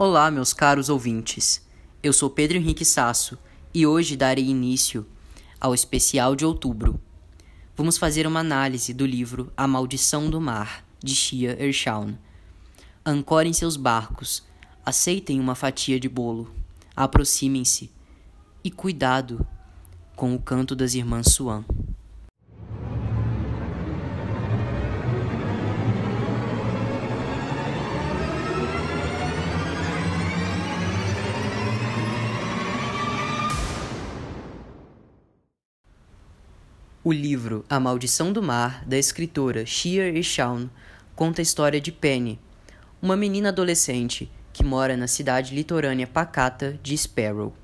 Olá, meus caros ouvintes. Eu sou Pedro Henrique Sasso e hoje darei início ao especial de outubro. Vamos fazer uma análise do livro A Maldição do Mar, de Shia Ershawn. Ancorem seus barcos, aceitem uma fatia de bolo, aproximem-se e cuidado com o canto das irmãs Swan. O livro A Maldição do Mar, da escritora Shia Ershawn, conta a história de Penny, uma menina adolescente que mora na cidade litorânea pacata de Sparrow.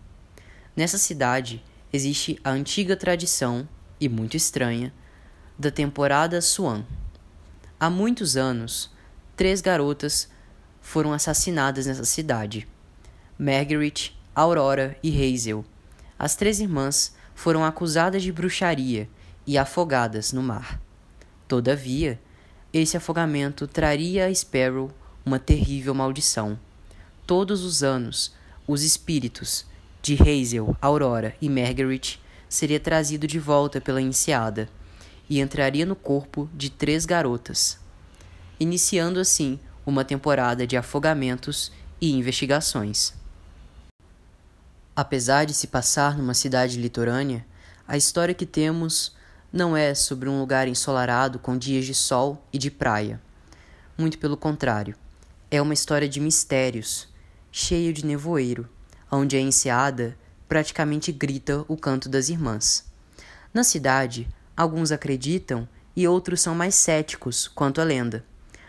Nessa cidade existe a antiga tradição, e muito estranha, da temporada Swan. Há muitos anos, três garotas foram assassinadas nessa cidade: Margaret, Aurora e Hazel. As três irmãs foram acusadas de bruxaria e afogadas no mar. Todavia, esse afogamento traria a Sparrow uma terrível maldição. Todos os anos, os espíritos de Hazel, Aurora e Margaret seria trazido de volta pela enseada e entraria no corpo de três garotas, iniciando assim uma temporada de afogamentos e investigações. Apesar de se passar numa cidade litorânea, a história que temos não é sobre um lugar ensolarado com dias de sol e de praia. Muito pelo contrário, é uma história de mistérios, cheio de nevoeiro, onde a enseada praticamente grita o canto das irmãs. Na cidade, alguns acreditam e outros são mais céticos quanto à lenda,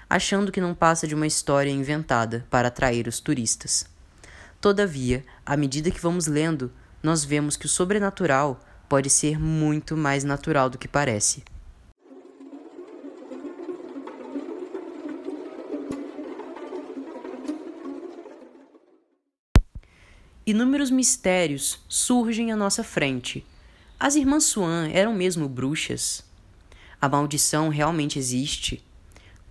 achando que não passa de uma história inventada para atrair os turistas. Todavia, à medida que vamos lendo, nós vemos que o sobrenatural pode ser muito mais natural do que parece. Inúmeros mistérios surgem à nossa frente. As irmãs Swan eram mesmo bruxas? A maldição realmente existe?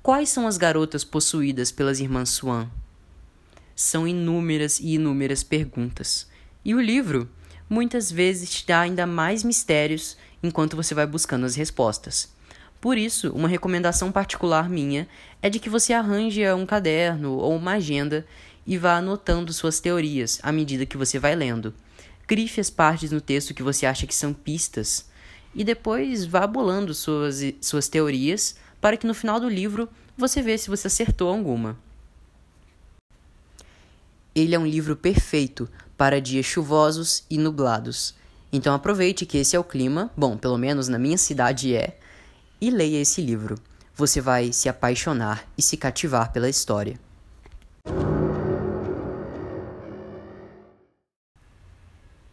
Quais são as garotas possuídas pelas irmãs Swan? São inúmeras e inúmeras perguntas. E o livro muitas vezes te dá ainda mais mistérios enquanto você vai buscando as respostas. Por isso, uma recomendação particular minha é de que você arranje um caderno ou uma agenda e vá anotando suas teorias à medida que você vai lendo. Grife as partes no texto que você acha que são pistas e depois vá bolando suas, suas teorias para que no final do livro você veja se você acertou alguma. Ele é um livro perfeito para dias chuvosos e nublados. Então aproveite que esse é o clima, bom, pelo menos na minha cidade é, e leia esse livro. Você vai se apaixonar e se cativar pela história.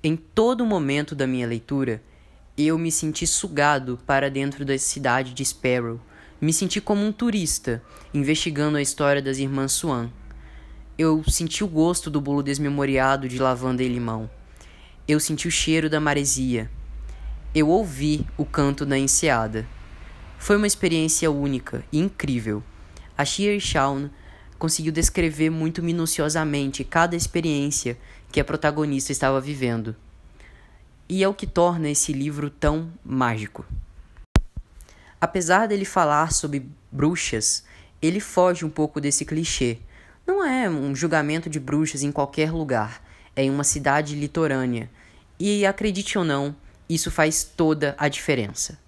Em todo momento da minha leitura, eu me senti sugado para dentro da cidade de Sparrow. Me senti como um turista, investigando a história das irmãs Swan eu senti o gosto do bolo desmemoriado de lavanda e limão. Eu senti o cheiro da maresia. Eu ouvi o canto da enseada. Foi uma experiência única e incrível. A Shir Shawn conseguiu descrever muito minuciosamente cada experiência que a protagonista estava vivendo. E é o que torna esse livro tão mágico. Apesar dele falar sobre bruxas, ele foge um pouco desse clichê não é um julgamento de bruxas em qualquer lugar, é em uma cidade litorânea. E acredite ou não, isso faz toda a diferença.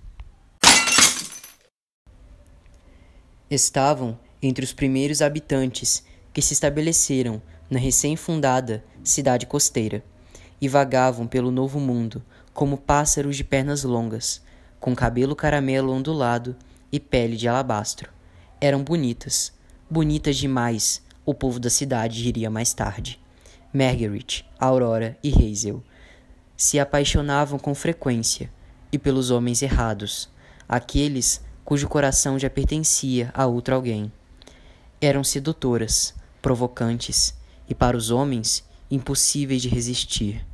Estavam entre os primeiros habitantes que se estabeleceram na recém-fundada cidade costeira e vagavam pelo novo mundo como pássaros de pernas longas, com cabelo caramelo ondulado e pele de alabastro. Eram bonitas, bonitas demais o povo da cidade diria mais tarde. Margaret, Aurora e Hazel se apaixonavam com frequência e pelos homens errados, aqueles cujo coração já pertencia a outro alguém. Eram sedutoras, provocantes e, para os homens, impossíveis de resistir.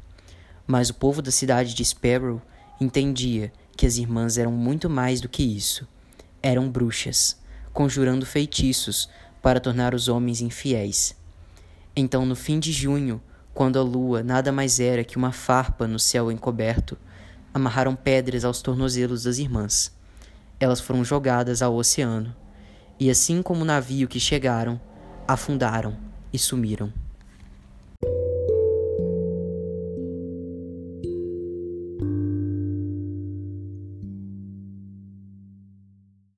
Mas o povo da cidade de Sparrow entendia que as irmãs eram muito mais do que isso. Eram bruxas, conjurando feitiços para tornar os homens infiéis. Então, no fim de junho, quando a lua nada mais era que uma farpa no céu encoberto, amarraram pedras aos tornozelos das irmãs. Elas foram jogadas ao oceano, e assim como o navio que chegaram, afundaram e sumiram.